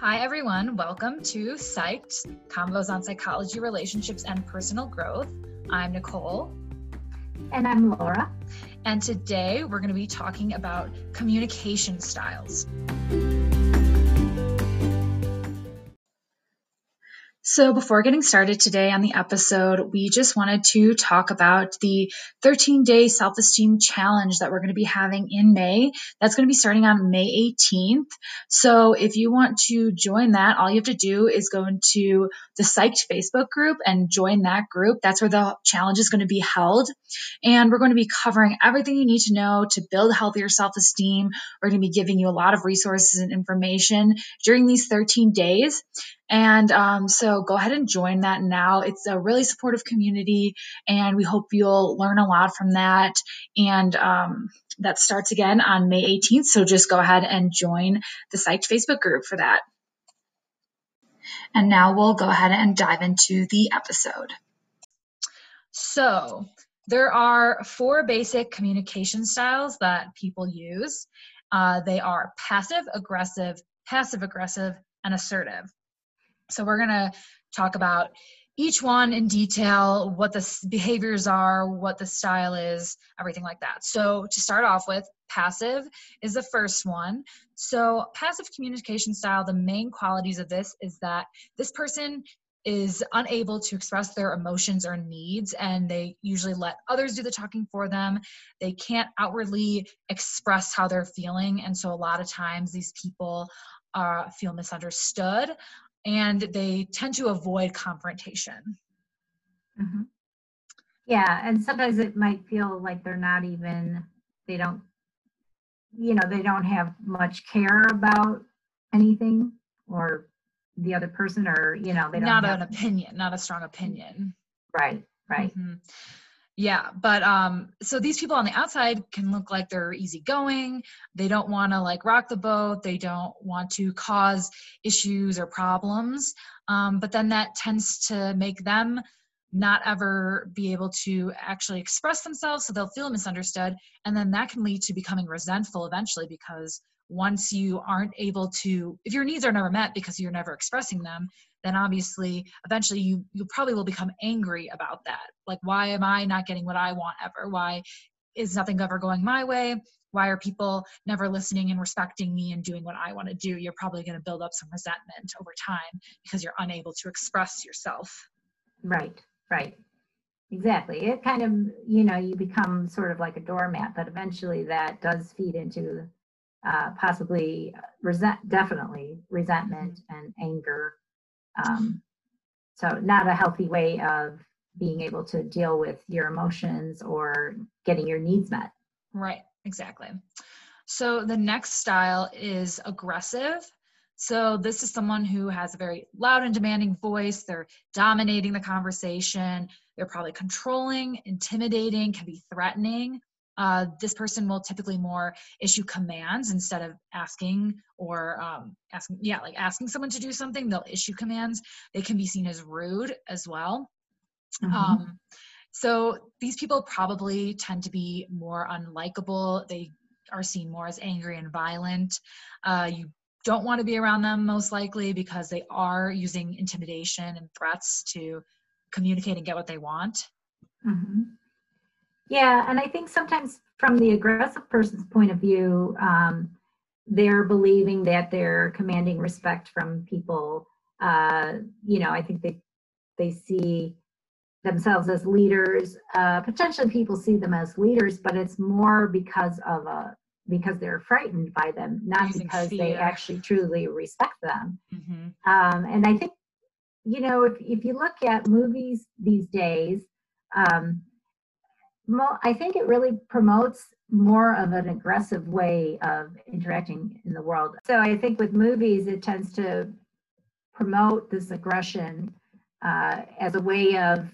Hi, everyone. Welcome to Psyched Convos on Psychology, Relationships, and Personal Growth. I'm Nicole. And I'm Laura. And today we're going to be talking about communication styles. So, before getting started today on the episode, we just wanted to talk about the 13 day self esteem challenge that we're going to be having in May. That's going to be starting on May 18th. So, if you want to join that, all you have to do is go into the Psyched Facebook group and join that group. That's where the challenge is going to be held. And we're going to be covering everything you need to know to build healthier self esteem. We're going to be giving you a lot of resources and information during these 13 days. And um, so go ahead and join that now. It's a really supportive community, and we hope you'll learn a lot from that. And um, that starts again on May 18th. So just go ahead and join the Psyched Facebook group for that. And now we'll go ahead and dive into the episode. So, there are four basic communication styles that people use. Uh, they are passive, aggressive, passive aggressive, and assertive. So we're going to talk about each one in detail, what the behaviors are, what the style is, everything like that. So to start off with, passive is the first one. So passive communication style, the main qualities of this is that this person is unable to express their emotions or needs and they usually let others do the talking for them they can't outwardly express how they're feeling and so a lot of times these people uh, feel misunderstood and they tend to avoid confrontation. Mm-hmm. Yeah, and sometimes it might feel like they're not even, they don't, you know, they don't have much care about anything or the other person or, you know, they don't not have, an opinion, not a strong opinion. Right, right. Mm-hmm. Yeah, but um, so these people on the outside can look like they're easygoing. They don't want to like rock the boat. They don't want to cause issues or problems. Um, but then that tends to make them not ever be able to actually express themselves, so they'll feel misunderstood, and then that can lead to becoming resentful eventually because once you aren't able to if your needs are never met because you're never expressing them then obviously eventually you you probably will become angry about that. Like why am i not getting what i want ever? Why is nothing ever going my way? Why are people never listening and respecting me and doing what i want to do? You're probably going to build up some resentment over time because you're unable to express yourself. Right right. Exactly. It kind of you know you become sort of like a doormat but eventually that does feed into uh, possibly resent definitely resentment and anger um, so not a healthy way of being able to deal with your emotions or getting your needs met. Right, exactly. So the next style is aggressive. So this is someone who has a very loud and demanding voice. They're dominating the conversation. They're probably controlling, intimidating, can be threatening uh, this person will typically more issue commands instead of asking or um, asking yeah like asking someone to do something they'll issue commands. They can be seen as rude as well. Mm-hmm. um, so these people probably tend to be more unlikable. They are seen more as angry and violent. Uh, you don't want to be around them most likely because they are using intimidation and threats to communicate and get what they want. Mm-hmm. Yeah, and I think sometimes from the aggressive person's point of view, um, they're believing that they're commanding respect from people. Uh, you know, I think they they see themselves as leaders. Uh, potentially, people see them as leaders, but it's more because of a because they're frightened by them, not Using because fear. they actually truly respect them. Mm-hmm. Um, and I think, you know, if if you look at movies these days, um, I think it really promotes more of an aggressive way of interacting in the world. So I think with movies, it tends to promote this aggression uh, as a way of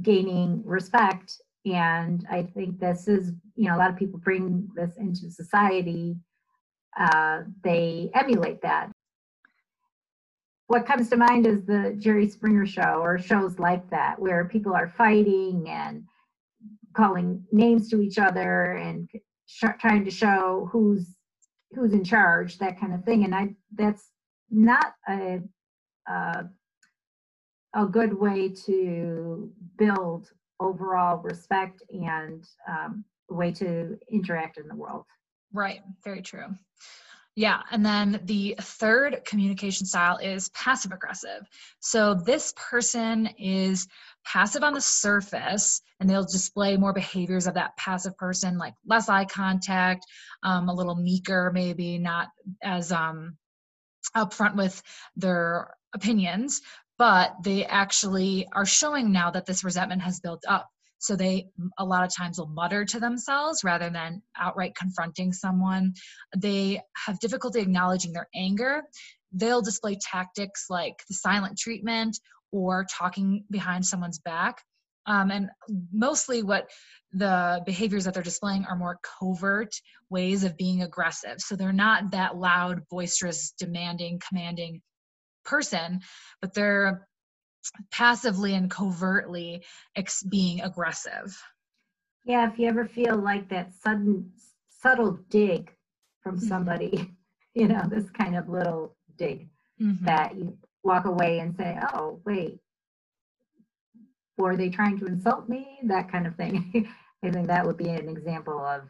gaining respect. And I think this is, you know, a lot of people bring this into society. Uh, they emulate that. What comes to mind is the Jerry Springer show or shows like that, where people are fighting and calling names to each other and sh- trying to show who's who's in charge that kind of thing and i that's not a, a a good way to build overall respect and um, way to interact in the world. Right, very true. Yeah, and then the third communication style is passive aggressive. So this person is passive on the surface and they'll display more behaviors of that passive person, like less eye contact, um, a little meeker, maybe not as um, upfront with their opinions, but they actually are showing now that this resentment has built up. So they a lot of times will mutter to themselves rather than outright confronting someone. They have difficulty acknowledging their anger. They'll display tactics like the silent treatment or talking behind someone's back. Um, and mostly what the behaviors that they're displaying are more covert ways of being aggressive. So they're not that loud, boisterous, demanding, commanding person, but they're passively and covertly ex- being aggressive. Yeah, if you ever feel like that sudden subtle dig from mm-hmm. somebody, you know, this kind of little dig mm-hmm. that you walk away and say, "Oh, wait, were they trying to insult me?" That kind of thing. I think that would be an example of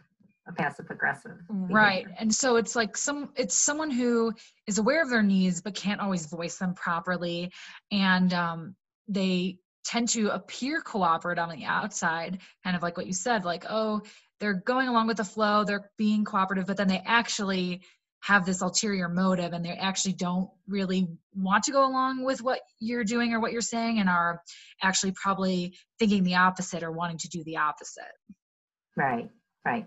a passive aggressive right. and so it's like some it's someone who is aware of their needs but can't always voice them properly. And um, they tend to appear cooperative on the outside kind of like what you said like oh they're going along with the flow they're being cooperative but then they actually have this ulterior motive and they actually don't really want to go along with what you're doing or what you're saying and are actually probably thinking the opposite or wanting to do the opposite. Right right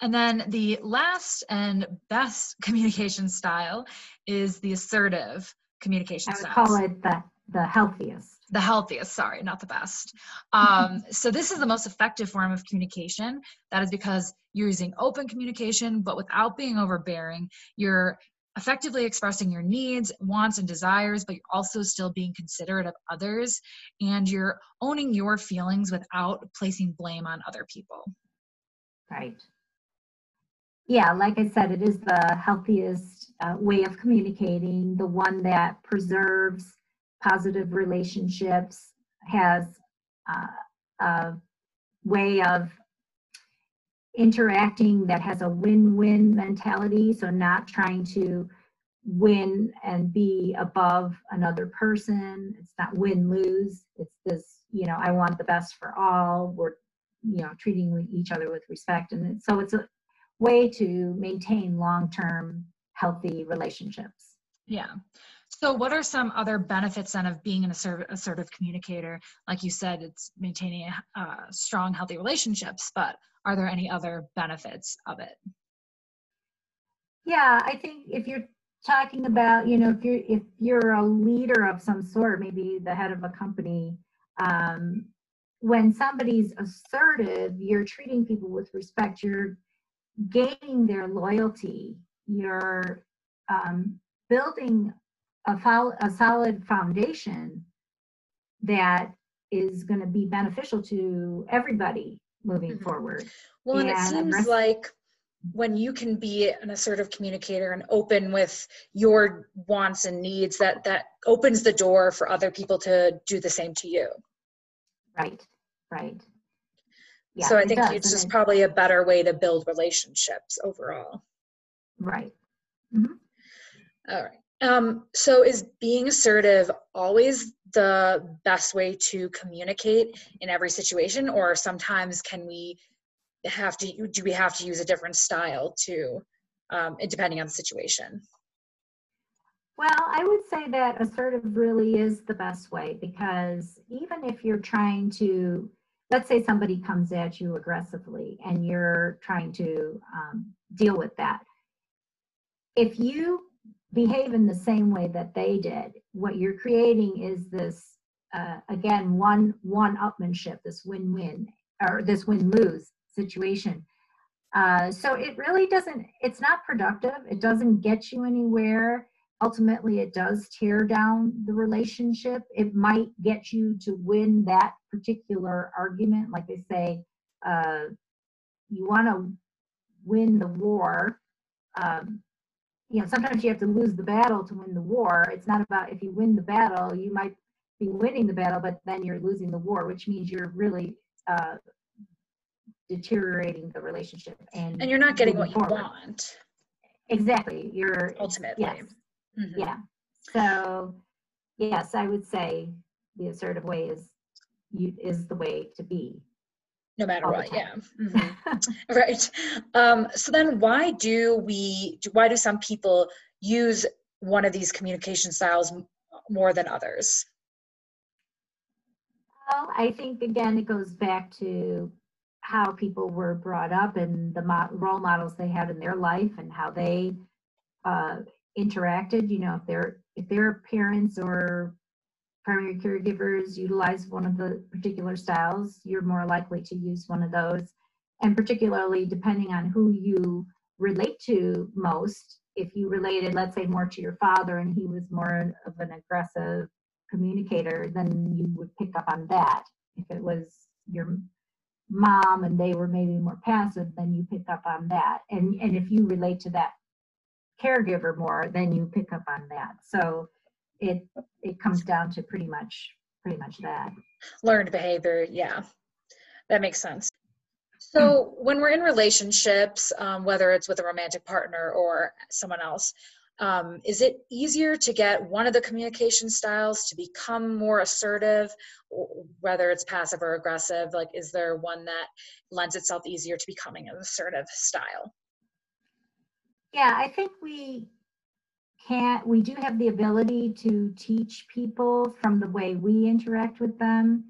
and then the last and best communication style is the assertive communication style. I would styles. call it the, the healthiest. The healthiest, sorry, not the best. Um, so this is the most effective form of communication. That is because you're using open communication, but without being overbearing. You're effectively expressing your needs, wants, and desires, but you're also still being considerate of others, and you're owning your feelings without placing blame on other people. Right. Yeah, like I said, it is the healthiest uh, way of communicating, the one that preserves positive relationships, has uh, a way of interacting that has a win-win mentality. So not trying to win and be above another person. It's not win-lose. It's this you know i want the best for all. We're you know treating each other with respect. And so it's a way to maintain long-term healthy relationships. Yeah. So what are some other benefits then of being an assertive communicator? Like you said it's maintaining uh, strong healthy relationships but are there any other benefits of it? Yeah i think if you're talking about you know if you're if you're a leader of some sort maybe the head of a company um, when somebody's assertive, you're treating people with respect, you're gaining their loyalty, you're um, building a, fo- a solid foundation that is going to be beneficial to everybody moving mm-hmm. forward. Well, and, and it seems rest- like when you can be an assertive communicator and open with your wants and needs that that opens the door for other people to do the same to you Right, right. Yeah, so I think does, it's just it, probably a better way to build relationships overall. Right. Mm-hmm. All right. Um, so is being assertive always the best way to communicate in every situation, or sometimes can we have to do we have to use a different style to um, depending on the situation? Well, I would say that assertive really is the best way because even if you're trying to, let's say somebody comes at you aggressively and you're trying to um, deal with that, if you behave in the same way that they did, what you're creating is this, uh, again, one one upmanship, this win-win or this win-lose situation. Uh, so it really doesn't, it's not productive. It doesn't get you anywhere ultimately it does tear down the relationship. It might get you to win that particular argument. Like they say, uh, you want to win the war, um, you know, sometimes you have to lose the battle to win the war. It's not about if you win the battle, you might be winning the battle, but then you're losing the war, which means you're really uh, deteriorating the relationship and and you're not getting what forward. you want. Exactly. You're ultimately. Yes. Mm-hmm. Yeah. So yes, I would say the assertive way is you is the way to be no matter what yeah mm-hmm. right um, so then why do we why do some people use one of these communication styles more than others well i think again it goes back to how people were brought up and the mo- role models they had in their life and how they uh, interacted you know if their if their parents or primary caregivers utilize one of the particular styles, you're more likely to use one of those. And particularly depending on who you relate to most, if you related, let's say, more to your father and he was more of an aggressive communicator, then you would pick up on that. If it was your mom and they were maybe more passive, then you pick up on that. And and if you relate to that caregiver more, then you pick up on that. So it it comes down to pretty much pretty much that. Learned behavior yeah. That makes sense. So when we're in relationships um, whether it's with a romantic partner or someone else um, is it easier to get one of the communication styles to become more assertive whether it's passive or aggressive? Like is there one that lends itself easier to becoming an assertive style yeah i think we can't. we do have the ability to teach people from the way we interact with them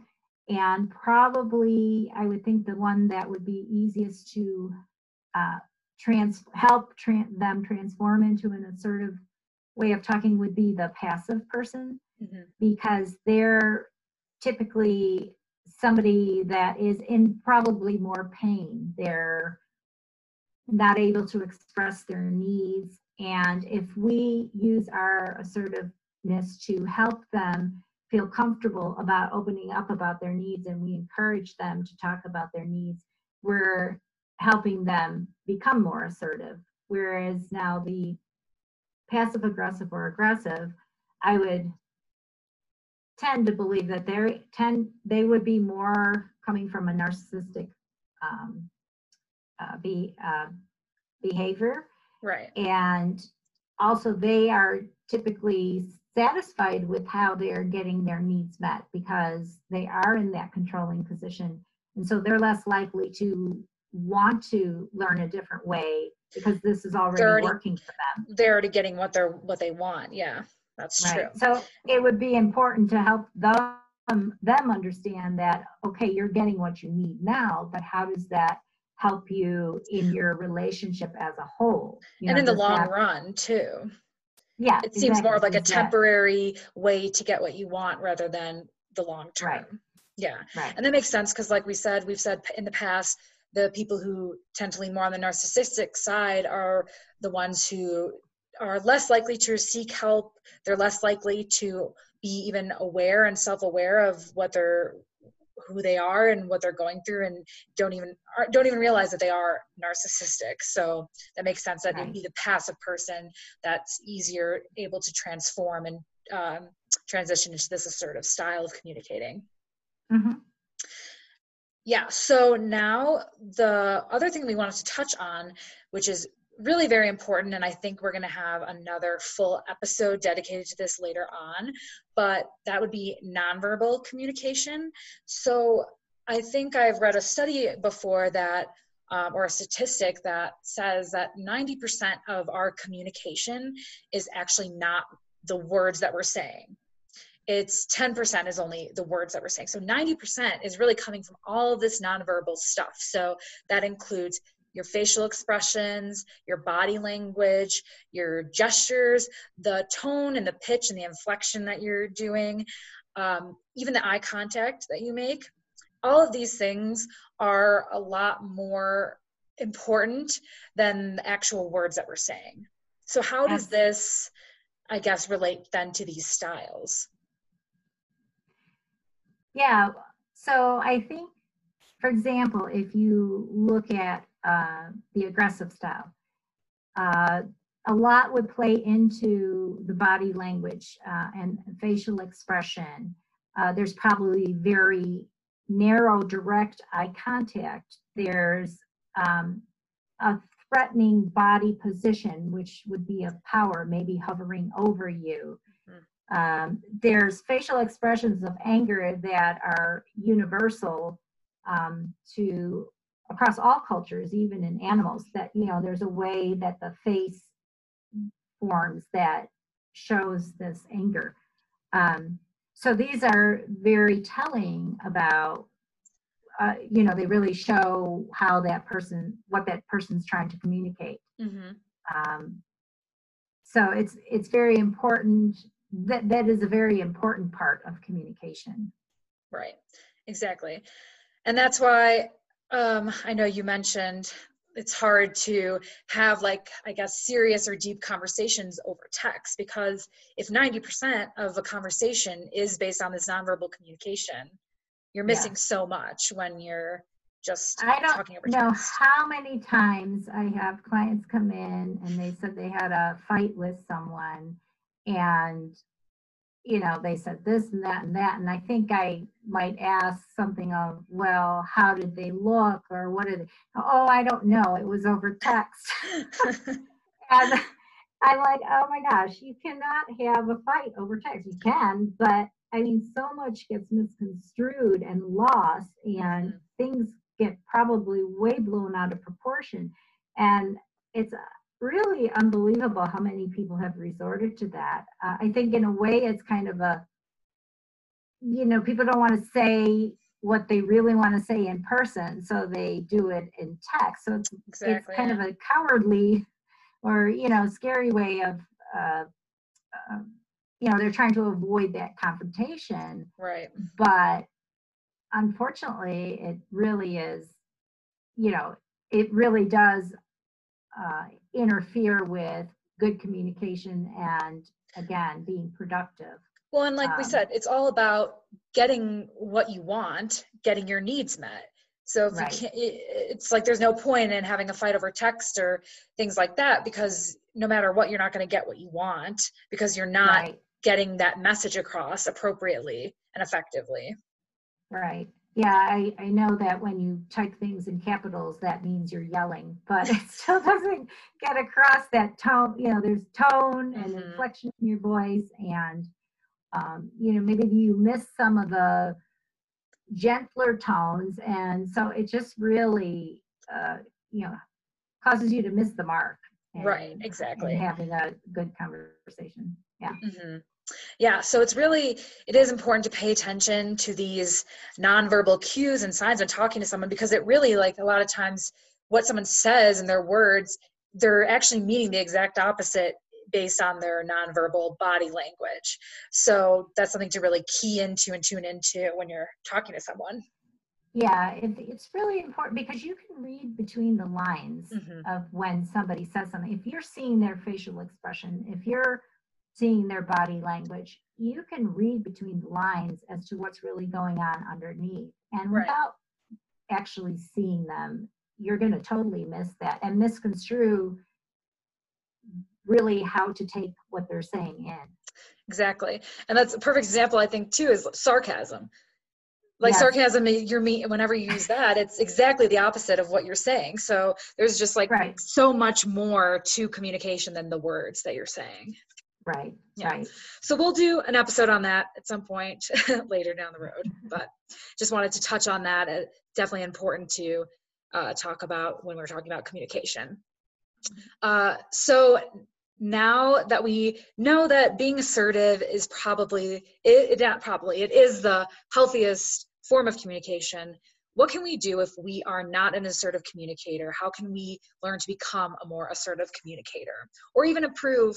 and probably i would think the one that would be easiest to uh, trans help them transform into an assertive way of talking would be the passive person mm-hmm. because they're typically somebody that is in probably more pain they're not able to express their needs and if we use our assertiveness to help them feel comfortable about opening up about their needs and we encourage them to talk about their needs, we're helping them become more assertive. Whereas now the passive aggressive or aggressive, I would tend to believe that they tend they would be more coming from a narcissistic um, uh, be, uh, behavior Right. And also, they are typically satisfied with how they're getting their needs met because they are in that controlling position. And so they're less likely to want to learn a different way because this is already, already working for them. They're already getting what they're what they want. Yeah, that's right. true. So it would be important to help them them understand that okay, you're getting what you need now, but how does that help you in your relationship as a whole. You and know, in the long that, run too. Yeah. It exactly, seems more like a temporary way to get what you want rather than the long term. Right. Yeah. Right. And that makes sense because like we said, we've said in the past, the people who tend to lean more on the narcissistic side are the ones who are less likely to seek help. They're less likely to be even aware and self-aware of what they're who they are and what they're going through and don't even don't even realize that they are narcissistic. So that makes sense that it'd be the passive person that's easier able to transform and um, transition into this assertive style of communicating. Mm-hmm. yeah so now the other thing we wanted to touch on which is really very important and i think we're going to have another full episode dedicated to this later on but that would be nonverbal communication so i think i've read a study before that um, or a statistic that says that 90% of our communication is actually not the words that we're saying it's 10% is only the words that we're saying. So 90% is really coming from all of this nonverbal stuff. So that includes your facial expressions, your body language, your gestures, the tone and the pitch and the inflection that you're doing, um, even the eye contact that you make. All of these things are a lot more important than the actual words that we're saying. So, how does this, I guess, relate then to these styles? Yeah, so I think, for example, if you look at uh, the aggressive style. Uh, a lot would play into the body language uh, and facial expression. Uh, there's probably very narrow, direct eye contact. There's um, a threatening body position, which would be of power, maybe hovering over you. Mm-hmm. Um, there's facial expressions of anger that are universal um, to across all cultures, even in animals. That you know, there's a way that the face forms that shows this anger. Um, so these are very telling about uh, you know they really show how that person what that person's trying to communicate mm-hmm. um, so it's it's very important that that is a very important part of communication right exactly and that's why um, i know you mentioned it's hard to have like i guess serious or deep conversations over text because if 90% of a conversation is based on this nonverbal communication you're missing yeah. so much when you're just I don't know text. how many times I have clients come in and they said they had a fight with someone and you know they said this and that and that and I think I might ask something of well how did they look or what did they oh I don't know it was over text and I'm like oh my gosh you cannot have a fight over text you can but I mean, so much gets misconstrued and lost, and mm-hmm. things get probably way blown out of proportion. And it's really unbelievable how many people have resorted to that. Uh, I think, in a way, it's kind of a, you know, people don't want to say what they really want to say in person, so they do it in text. So it's, exactly. it's kind of a cowardly or, you know, scary way of, uh, uh, you know they're trying to avoid that confrontation right but unfortunately it really is you know it really does uh, interfere with good communication and again being productive well and like um, we said it's all about getting what you want getting your needs met so if right. you can't, it's like there's no point in having a fight over text or things like that because no matter what, you're not going to get what you want because you're not right getting that message across appropriately and effectively. Right. Yeah, I, I know that when you type things in capitals, that means you're yelling, but it still doesn't get across that tone. You know, there's tone and mm-hmm. inflection in your voice, and, um, you know, maybe you miss some of the gentler tones. And so it just really, uh, you know, causes you to miss the mark. And, right, exactly. having a good conversation. Yeah. Mm-hmm. Yeah, so it's really it is important to pay attention to these nonverbal cues and signs when talking to someone because it really like a lot of times what someone says in their words they're actually meaning the exact opposite based on their nonverbal body language. So that's something to really key into and tune into when you're talking to someone. Yeah, it, it's really important because you can read between the lines mm-hmm. of when somebody says something. If you're seeing their facial expression, if you're seeing their body language, you can read between the lines as to what's really going on underneath. And right. without actually seeing them, you're going to totally miss that and misconstrue really how to take what they're saying in. Exactly. And that's a perfect example, I think, too, is sarcasm. Like yes. sarcasm, you're me whenever you use that, it's exactly the opposite of what you're saying. So there's just like right. so much more to communication than the words that you're saying. Right. Yeah. Right. So we'll do an episode on that at some point later down the road. But just wanted to touch on that. It's definitely important to uh, talk about when we're talking about communication. Uh, so now that we know that being assertive is probably it, not probably it is the healthiest form of communication what can we do if we are not an assertive communicator how can we learn to become a more assertive communicator or even improve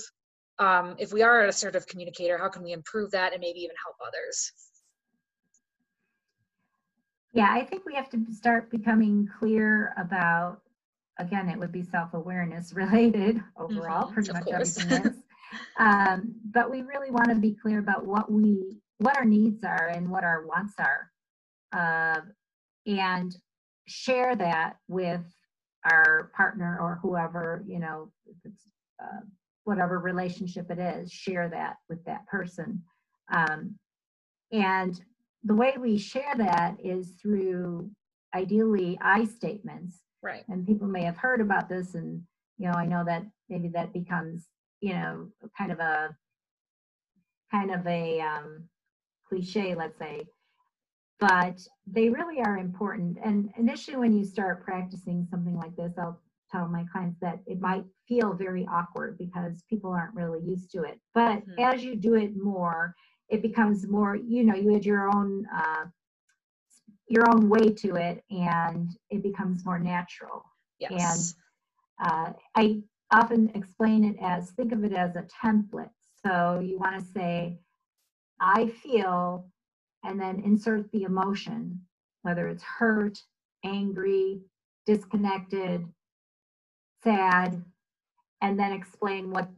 um, if we are an assertive communicator, how can we improve that and maybe even help others? Yeah, I think we have to start becoming clear about, again, it would be self awareness related overall, mm-hmm, pretty much course. everything is. Um, but we really want to be clear about what we, what our needs are and what our wants are. Uh, and share that with our partner or whoever, you know, if it's uh, whatever relationship it is, share that with that person. Um, and the way we share that is through ideally I statements. Right. And people may have heard about this, and you know, I know that maybe that becomes, you know, kind of a kind of a um, cliche, let's say, but they really are important. And initially, when you start practicing something like this, I'll tell my clients that it might feel very awkward because people aren't really used to it. But mm-hmm. as you do it more, it becomes more, you know, you add your own uh, your own way to it, and it becomes more natural. Yes. And uh, I often explain it as think of it as a template. So you want to say, I feel, and then insert the emotion, whether it's hurt, angry, disconnected, sad, and then explain what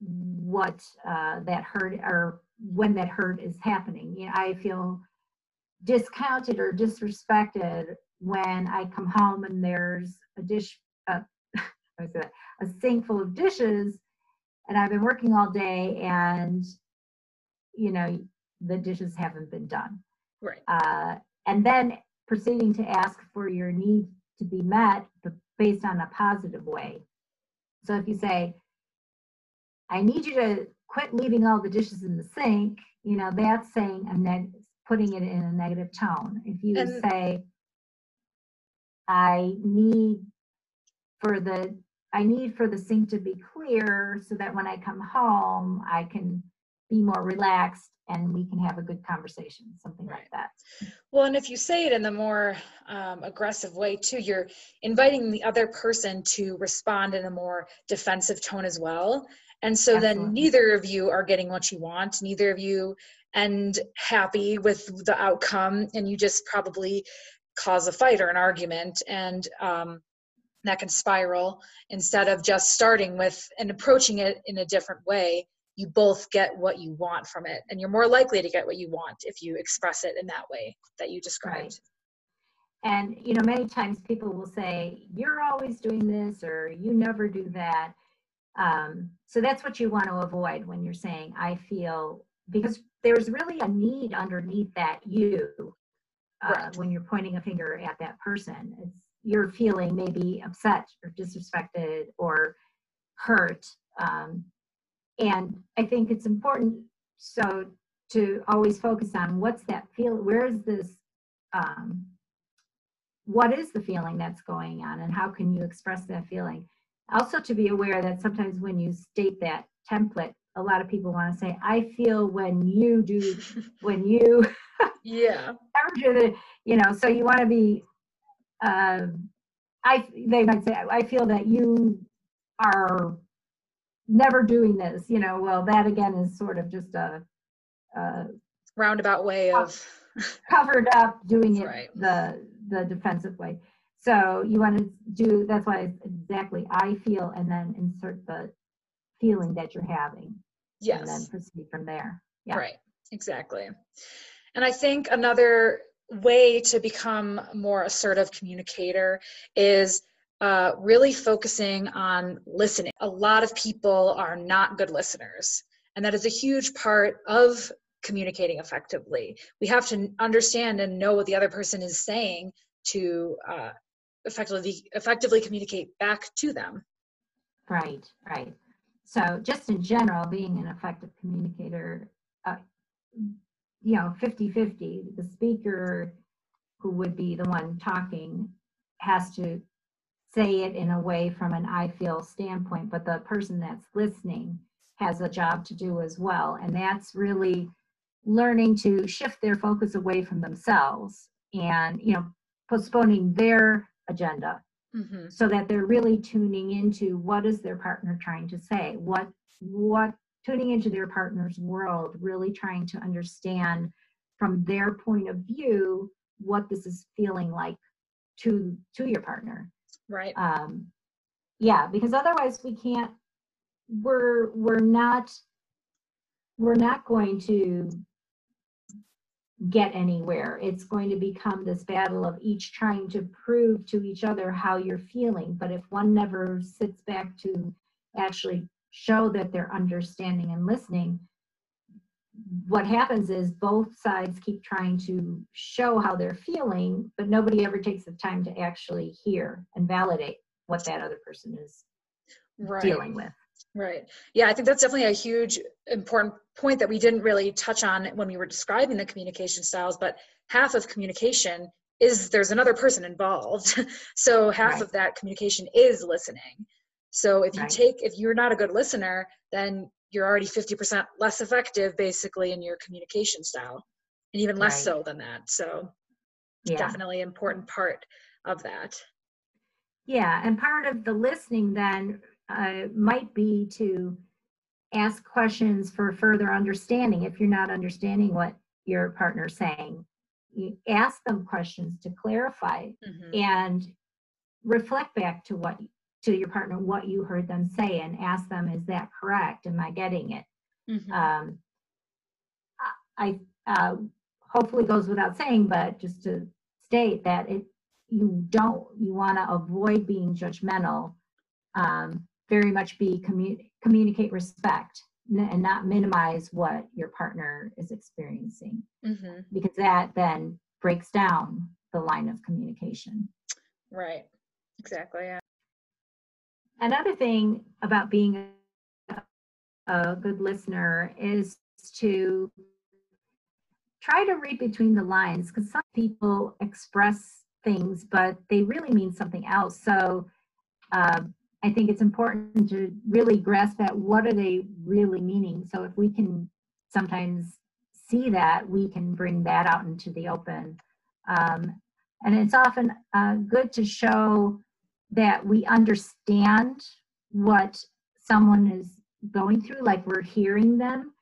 what uh, that hurt or when that hurt is happening. You know, I feel discounted or disrespected when I come home and there's a dish, uh, a sink full of dishes, and I've been working all day, and you know the dishes haven't been done. Right. Uh, and then proceeding to ask for your need to be met, but based on a positive way. So if you say, I need you to quit leaving all the dishes in the sink, you know, that's saying a neg- putting it in a negative tone. If you and, say, I need for the I need for the sink to be clear so that when I come home I can be more relaxed and we can have a good conversation, something right. like that. Well, and if you say it in the more um, aggressive way too, you're inviting the other person to respond in a more defensive tone as well. And so Absolutely. then neither of you are getting what you want, neither of you end happy with the outcome, and you just probably cause a fight or an argument. And um, that can spiral instead of just starting with and approaching it in a different way you both get what you want from it and you're more likely to get what you want if you express it in that way that you described right. and you know many times people will say you're always doing this or you never do that um, so that's what you want to avoid when you're saying i feel because there's really a need underneath that you uh, right. when you're pointing a finger at that person it's you're feeling maybe upset or disrespected or hurt um, and I think it's important so to always focus on what's that feel, where is this, um, what is the feeling that's going on and how can you express that feeling? Also to be aware that sometimes when you state that template, a lot of people want to say, I feel when you do, when you, yeah, you know, so you want to be, uh, I, they might say, I feel that you are never doing this you know well that again is sort of just a, a roundabout way of covered up doing it right. the the defensive way. So you want to do that's why exactly i feel and then insert the feeling that you're having. Yes and then proceed from there. Yeah. Right. Exactly. And i think another way to become more assertive communicator is uh, really focusing on listening. A lot of people are not good listeners, and that is a huge part of communicating effectively. We have to understand and know what the other person is saying to uh, effectively effectively communicate back to them. Right, right. So, just in general, being an effective communicator, uh, you know, 50 50, the speaker who would be the one talking has to say it in a way from an I feel standpoint, but the person that's listening has a job to do as well. And that's really learning to shift their focus away from themselves and, you know, postponing their agenda mm-hmm. so that they're really tuning into what is their partner trying to say, what, what, tuning into their partner's world, really trying to understand from their point of view what this is feeling like to to your partner Right. Um, yeah, because otherwise we can't. We're we're not we're not going to get anywhere. It's going to become this battle of each trying to prove to each other how you're feeling. But if one never sits back to actually show that they're understanding and listening, what happens is both sides keep trying to show how they're feeling, but nobody ever takes the time to actually hear and validate what that other person is right. dealing with. Right. Yeah, I think that's definitely a huge important point that we didn't really touch on when we were describing the communication styles, but half of communication is there's another person involved. so half right. of that communication is listening. So if you right. take if you're not a good listener, then you're already 50% less effective basically in your communication style and even less right. so than that. So yeah. definitely important part of that. Yeah, and part of the listening then uh, might be to ask questions for further understanding if you're not understanding what your partner's saying. You ask them questions to clarify mm-hmm. and reflect back to what to your partner what you heard them say and ask them is that correct? Am i getting it? Mm-hmm. um, i uh, hopefully goes without saying but just to state that it you don't you want to avoid being judgmental um, very much be commu- communicate respect and not minimize what your partner is experiencing. Mm-hmm. because that then breaks down the line of communication. Right. Exactly yeah another thing about being a good listener is to try to read between the lines because some people express things but they really mean something else so uh, I think it's important to really grasp at what are they really meaning. So if we can sometimes see that, we can bring that out into the open. Um, and it's often uh, good to show that we understand what someone is going through, like we're hearing them,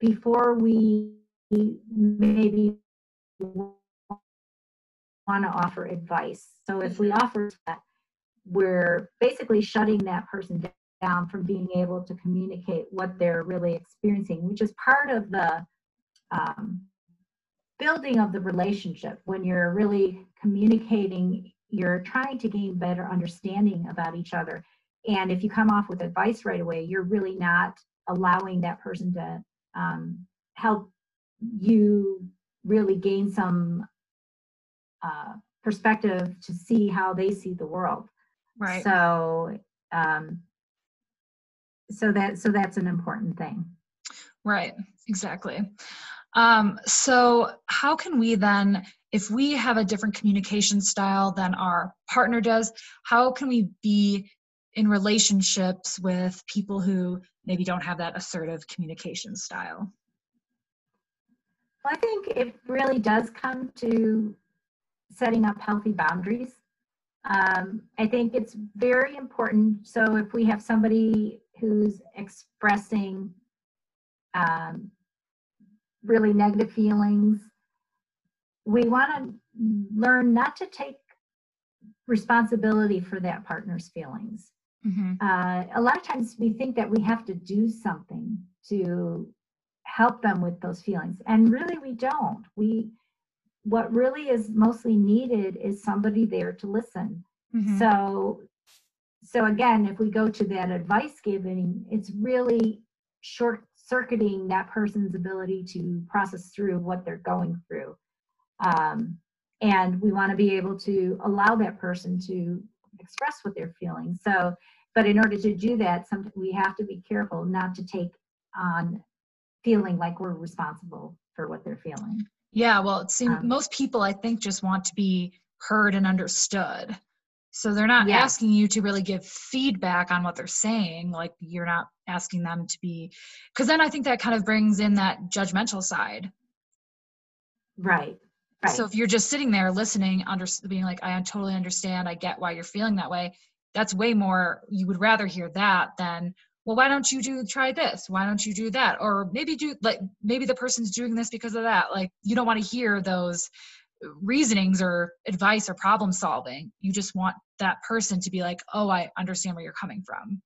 before we maybe want to offer advice. So if we offer that, we're basically shutting that person down from being able to communicate what they're really experiencing, which is part of the um, building of the relationship. When you're really communicating, you're trying to gain better understanding about each other. And if you come off with advice right away, you're really not allowing that person to um, help you really gain some uh, perspective to see how they see the world. Right. So, um, so that so that's an important thing. Right. Exactly. Um, so, how can we then, if we have a different communication style than our partner does, how can we be in relationships with people who maybe don't have that assertive communication style? Well, I think it really does come to setting up healthy boundaries. Um, I think it's very important. So if we have somebody who's expressing um, really negative feelings, we want to learn not to take responsibility for that partner's feelings. Mm-hmm. Uh, a lot of times we think that we have to do something to help them with those feelings, and really we don't. We what really is mostly needed is somebody there to listen. Mm-hmm. So so again, if we go to that advice giving, it's really short circuiting that person's ability to process through what they're going through. Um, and we want to be able to allow that person to express what they're feeling. So, but in order to do that, some, we have to be careful not to take on feeling like we're responsible for what they're feeling. Yeah, well, it seems um, most people I think just want to be heard and understood. So they're not yeah. asking you to really give feedback on what they're saying. Like you're not asking them to be, because then I think that kind of brings in that judgmental side. Right. Right. So if you're just sitting there listening, under being like, I totally understand, I get why you're feeling that way. That's way more. You would rather hear that than, well why don't you do try this why don't you do that or maybe do like maybe the person's doing this because of that like you don't want to hear those reasonings or advice or problem solving. You just want that person to be like oh i understand where you're coming from.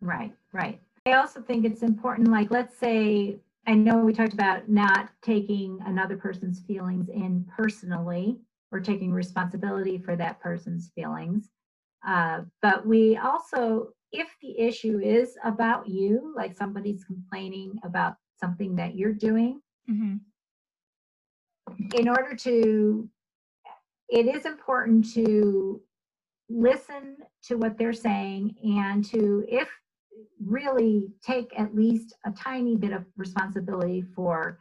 Right right. I also think it's important like let's say i know we talked about not taking another person's feelings in personally or taking responsibility for that person's feelings. Uh, but we also, if the issue is about you, like somebody's complaining about something that you're doing, mm-hmm. In order to, it is important to listen to what they're saying and to, if really take at least a tiny bit of responsibility for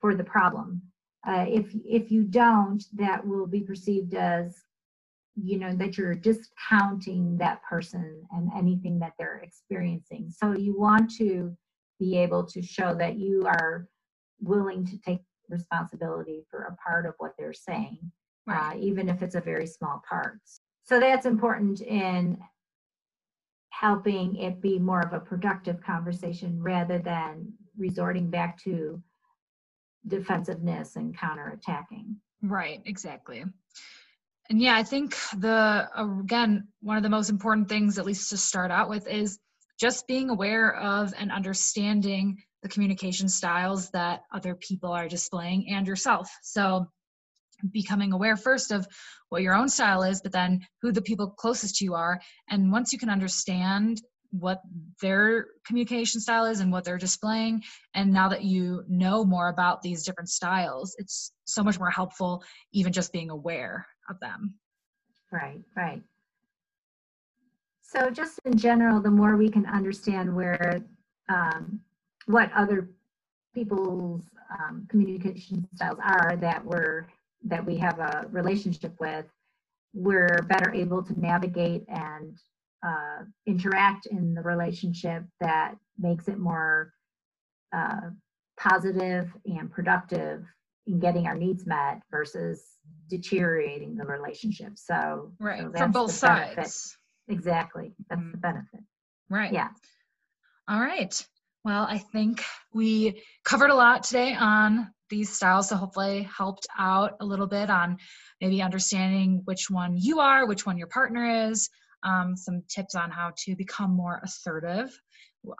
for the problem. Uh, if if you don't, that will be perceived as you know that you're discounting that person and anything that they're experiencing. So you want to be able to show that you are willing to take responsibility for a part of what they're saying, right. uh, even if it's a very small part. So that's important in helping it be more of a productive conversation rather than resorting back to defensiveness and counterattacking. Right, exactly. And yeah, I think the again, one of the most important things, at least to start out with, is just being aware of and understanding the communication styles that other people are displaying and yourself. So becoming aware first of what your own style is, but then who the people closest to you are. And once you can understand what their communication style is and what they're displaying, and now that you know more about these different styles, it's so much more helpful, even just being aware of them. Right, right. So, just in general, the more we can understand where um, what other people's um, communication styles are that we're that we have a relationship with, we're better able to navigate and uh, interact in the relationship that makes it more uh, positive and productive in getting our needs met versus deteriorating the relationship. So, right so from both sides. Exactly, that's mm-hmm. the benefit. Right. Yeah. All right. Well, I think we covered a lot today on these styles. So hopefully helped out a little bit on maybe understanding which one you are, which one your partner is, um, some tips on how to become more assertive.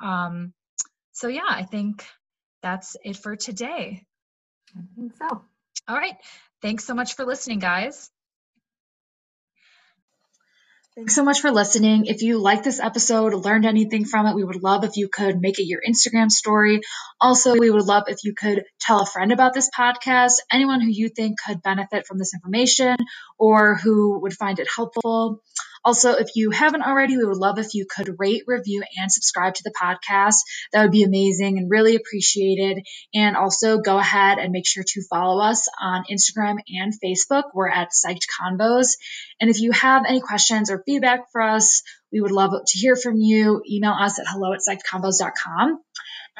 Um, so yeah, I think that's it for today. I think so. All right. Thanks so much for listening, guys. Thanks so much for listening. If you like this episode, learned anything from it, we would love if you could make it your Instagram story. Also, we would love if you could tell a friend about this podcast, anyone who you think could benefit from this information or who would find it helpful. Also, if you haven't already, we would love if you could rate, review, and subscribe to the podcast. That would be amazing and really appreciated. And also go ahead and make sure to follow us on Instagram and Facebook. We're at Psyched Convos. And if you have any questions or feedback for us, we would love to hear from you. Email us at hello at psychedconvos.com.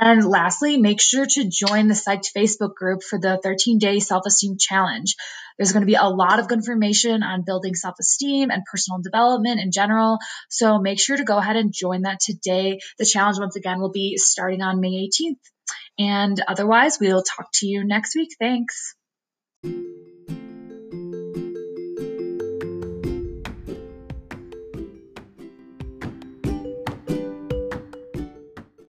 And lastly, make sure to join the Psyched Facebook group for the 13 day self esteem challenge. There's going to be a lot of good information on building self esteem and personal development in general. So make sure to go ahead and join that today. The challenge, once again, will be starting on May 18th. And otherwise, we'll talk to you next week. Thanks.